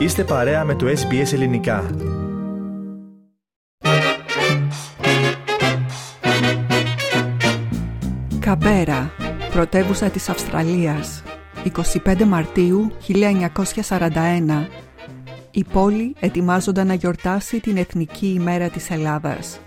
Είστε παρέα με το SBS Ελληνικά. Καμπέρα, πρωτεύουσα της Αυστραλίας, 25 Μαρτίου 1941. Η πόλη ετοιμάζονταν να γιορτάσει την Εθνική ημέρα της Ελλάδας.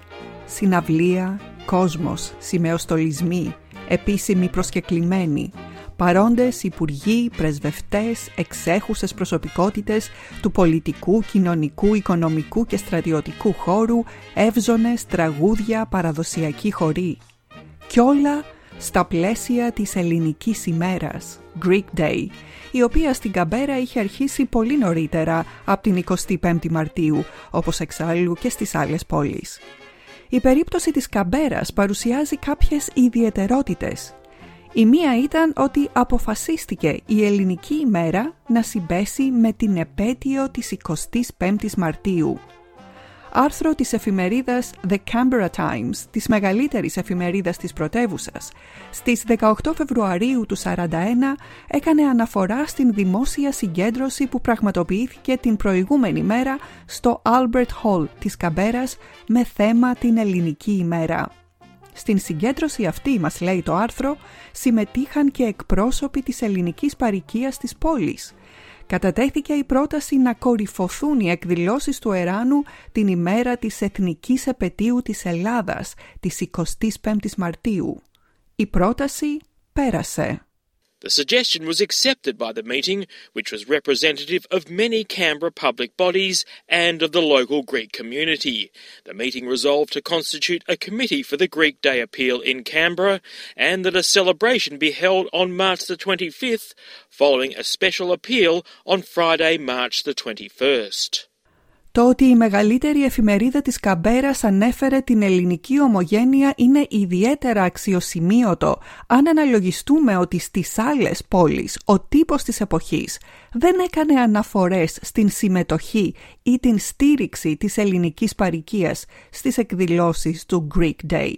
Συναυλία, κόσμος, σημεοστολισμοί, επίσημοι προσκεκλημένοι, παρόντες υπουργοί, πρεσβευτές, εξέχουσες προσωπικότητες του πολιτικού, κοινωνικού, οικονομικού και στρατιωτικού χώρου, εύζωνες, τραγούδια, παραδοσιακή χωρί. Κι όλα στα πλαίσια της ελληνικής ημέρας, Greek Day, η οποία στην Καμπέρα είχε αρχίσει πολύ νωρίτερα από την 25η Μαρτίου, όπως εξάλλου και στις άλλες πόλεις. Η περίπτωση της Καμπέρας παρουσιάζει κάποιες ιδιαιτερότητες. Η μία ήταν ότι αποφασίστηκε η ελληνική ημέρα να συμπέσει με την επέτειο της 25ης Μαρτίου, άρθρο της εφημερίδας The Canberra Times, της μεγαλύτερης εφημερίδας της πρωτεύουσας, στις 18 Φεβρουαρίου του 1941 έκανε αναφορά στην δημόσια συγκέντρωση που πραγματοποιήθηκε την προηγούμενη μέρα στο Albert Hall της Καμπέρας με θέμα την ελληνική ημέρα. Στην συγκέντρωση αυτή, μας λέει το άρθρο, συμμετείχαν και εκπρόσωποι της ελληνικής παροικίας της πόλης, κατατέθηκε η πρόταση να κορυφωθούν οι εκδηλώσεις του Εράνου την ημέρα της Εθνικής Επαιτίου της Ελλάδας, της 25ης Μαρτίου. Η πρόταση πέρασε. The suggestion was accepted by the meeting, which was representative of many Canberra public bodies and of the local Greek community. The meeting resolved to constitute a committee for the Greek Day appeal in Canberra and that a celebration be held on March the 25th, following a special appeal on Friday, March the 21st. Το ότι η μεγαλύτερη εφημερίδα της Καμπέρας ανέφερε την ελληνική ομογένεια είναι ιδιαίτερα αξιοσημείωτο αν αναλογιστούμε ότι στις άλλες πόλεις ο τύπος της εποχής δεν έκανε αναφορές στην συμμετοχή ή την στήριξη της ελληνικής παροικίας στις εκδηλώσεις του Greek Day.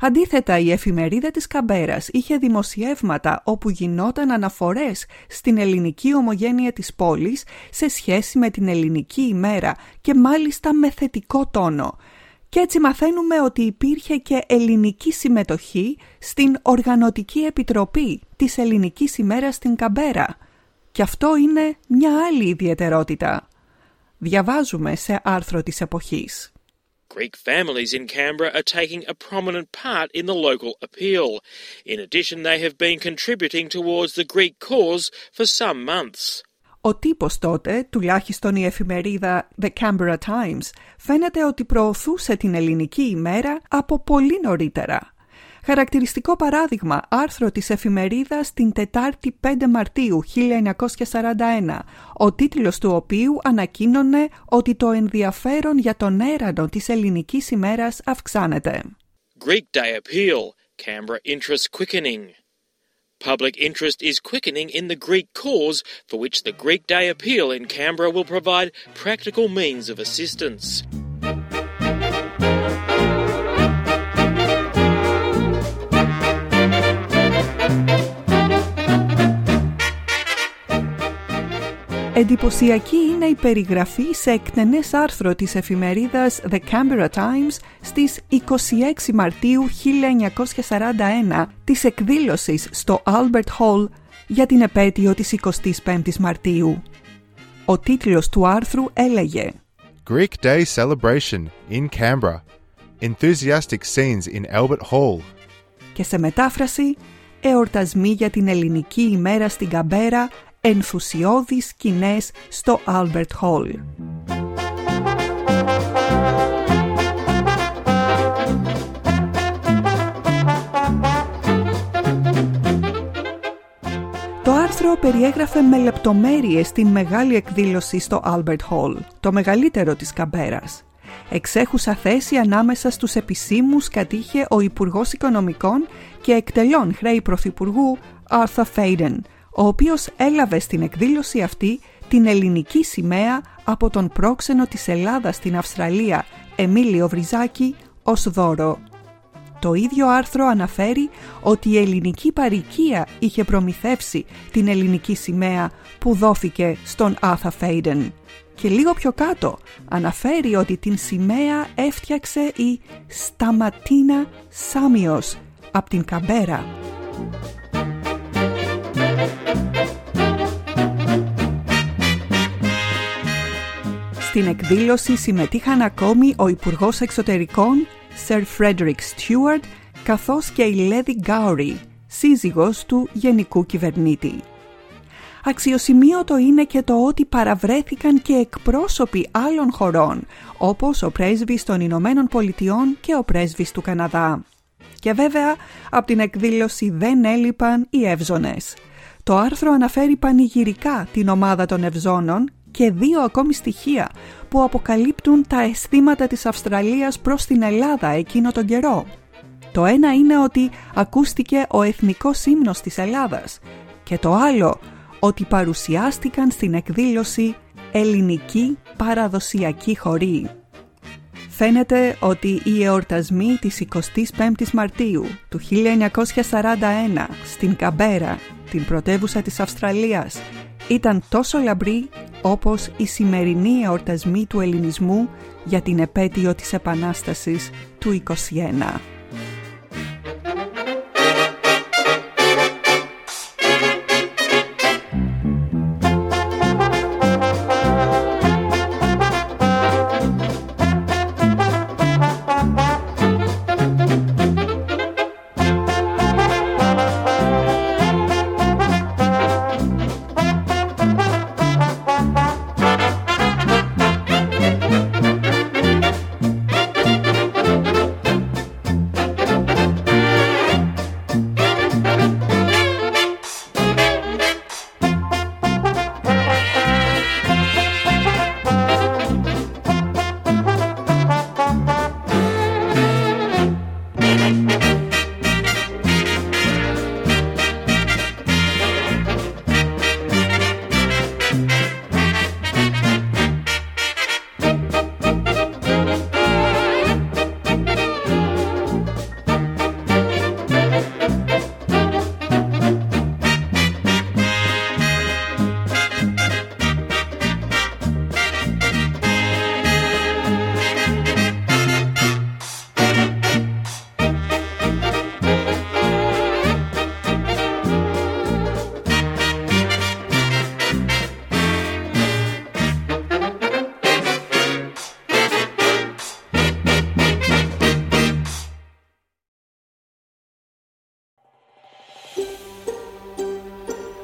Αντίθετα, η εφημερίδα της Καμπέρας είχε δημοσιεύματα όπου γινόταν αναφορές στην ελληνική ομογένεια της πόλης σε σχέση με την ελληνική ημέρα και μάλιστα με θετικό τόνο. Και έτσι μαθαίνουμε ότι υπήρχε και ελληνική συμμετοχή στην Οργανωτική Επιτροπή της Ελληνικής ημέρας στην Καμπέρα. Και αυτό είναι μια άλλη ιδιαιτερότητα. Διαβάζουμε σε άρθρο της εποχής. Greek families in Canberra are taking a prominent part in the local appeal. In addition, they have been contributing towards the Greek cause for some months. Ο τύπος τότε, τουλάχιστον η εφημερίδα The Canberra Times, φαίνεται ότι προωθούσε την ελληνική ημέρα από πολύ νωρίτερα. Χαρακτηριστικό παράδειγμα άρθρο της εφημερίδας την Τετάρτη 5 Μαρτίου 1941, ο τίτλος του οποίου ανακοίνωνε ότι το ενδιαφέρον για τον έρανο της ελληνικής ημέρας αυξάνεται. Greek Day Appeal, Canberra Interest Quickening. Public interest is quickening in the Greek cause, for which the Greek Day Appeal in Canberra will provide practical means of assistance. Εντυπωσιακή είναι η περιγραφή σε εκτενές άρθρο της εφημερίδας The Canberra Times στις 26 Μαρτίου 1941 της εκδήλωσης στο Albert Hall για την επέτειο της 25ης Μαρτίου. Ο τίτλος του άρθρου έλεγε Greek Day Celebration in Canberra. Enthusiastic scenes in Albert Hall. Και σε μετάφραση, εορτασμοί για την ελληνική ημέρα στην Καμπέρα ενθουσιώδεις σκηνές στο Albert Hall. Το άρθρο περιέγραφε με λεπτομέρειες την μεγάλη εκδήλωση στο Albert Hall, το μεγαλύτερο της Καμπέρας. Εξέχουσα θέση ανάμεσα στους επισήμους κατήχε ο Υπουργός Οικονομικών και εκτελών χρέη Πρωθυπουργού Arthur Faden, ο οποίος έλαβε στην εκδήλωση αυτή την ελληνική σημαία από τον πρόξενο της Ελλάδας στην Αυστραλία, Εμίλιο Βριζάκη, ως δώρο. Το ίδιο άρθρο αναφέρει ότι η ελληνική παροικία είχε προμηθεύσει την ελληνική σημαία που δόθηκε στον Άθα Φέιντεν. Και λίγο πιο κάτω αναφέρει ότι την σημαία έφτιαξε η Σταματίνα Σάμιος από την Καμπέρα. Στην εκδήλωση συμμετείχαν ακόμη ο Υπουργός Εξωτερικών Sir Frederick Stewart καθώς και η Lady Gowrie, σύζυγος του Γενικού Κυβερνήτη. Αξιοσημείωτο είναι και το ότι παραβρέθηκαν και εκπρόσωποι άλλων χωρών, όπως ο πρέσβης των Ηνωμένων Πολιτειών και ο πρέσβης του Καναδά. Και βέβαια, από την εκδήλωση δεν έλειπαν οι Εύζωνες. Το άρθρο αναφέρει πανηγυρικά την ομάδα των Ευζώνων και δύο ακόμη στοιχεία που αποκαλύπτουν τα αισθήματα της Αυστραλίας προς την Ελλάδα εκείνο τον καιρό. Το ένα είναι ότι ακούστηκε ο εθνικός ύμνος της Ελλάδας και το άλλο ότι παρουσιάστηκαν στην εκδήλωση ελληνική παραδοσιακή χωρή. Φαίνεται ότι οι εορτασμοί της 25ης Μαρτίου του 1941 στην Καμπέρα, την πρωτεύουσα της Αυστραλίας, ήταν τόσο λαμπροί όπως οι σημερινοί εορτασμοί του ελληνισμού για την επέτειο της Επανάστασης του 21.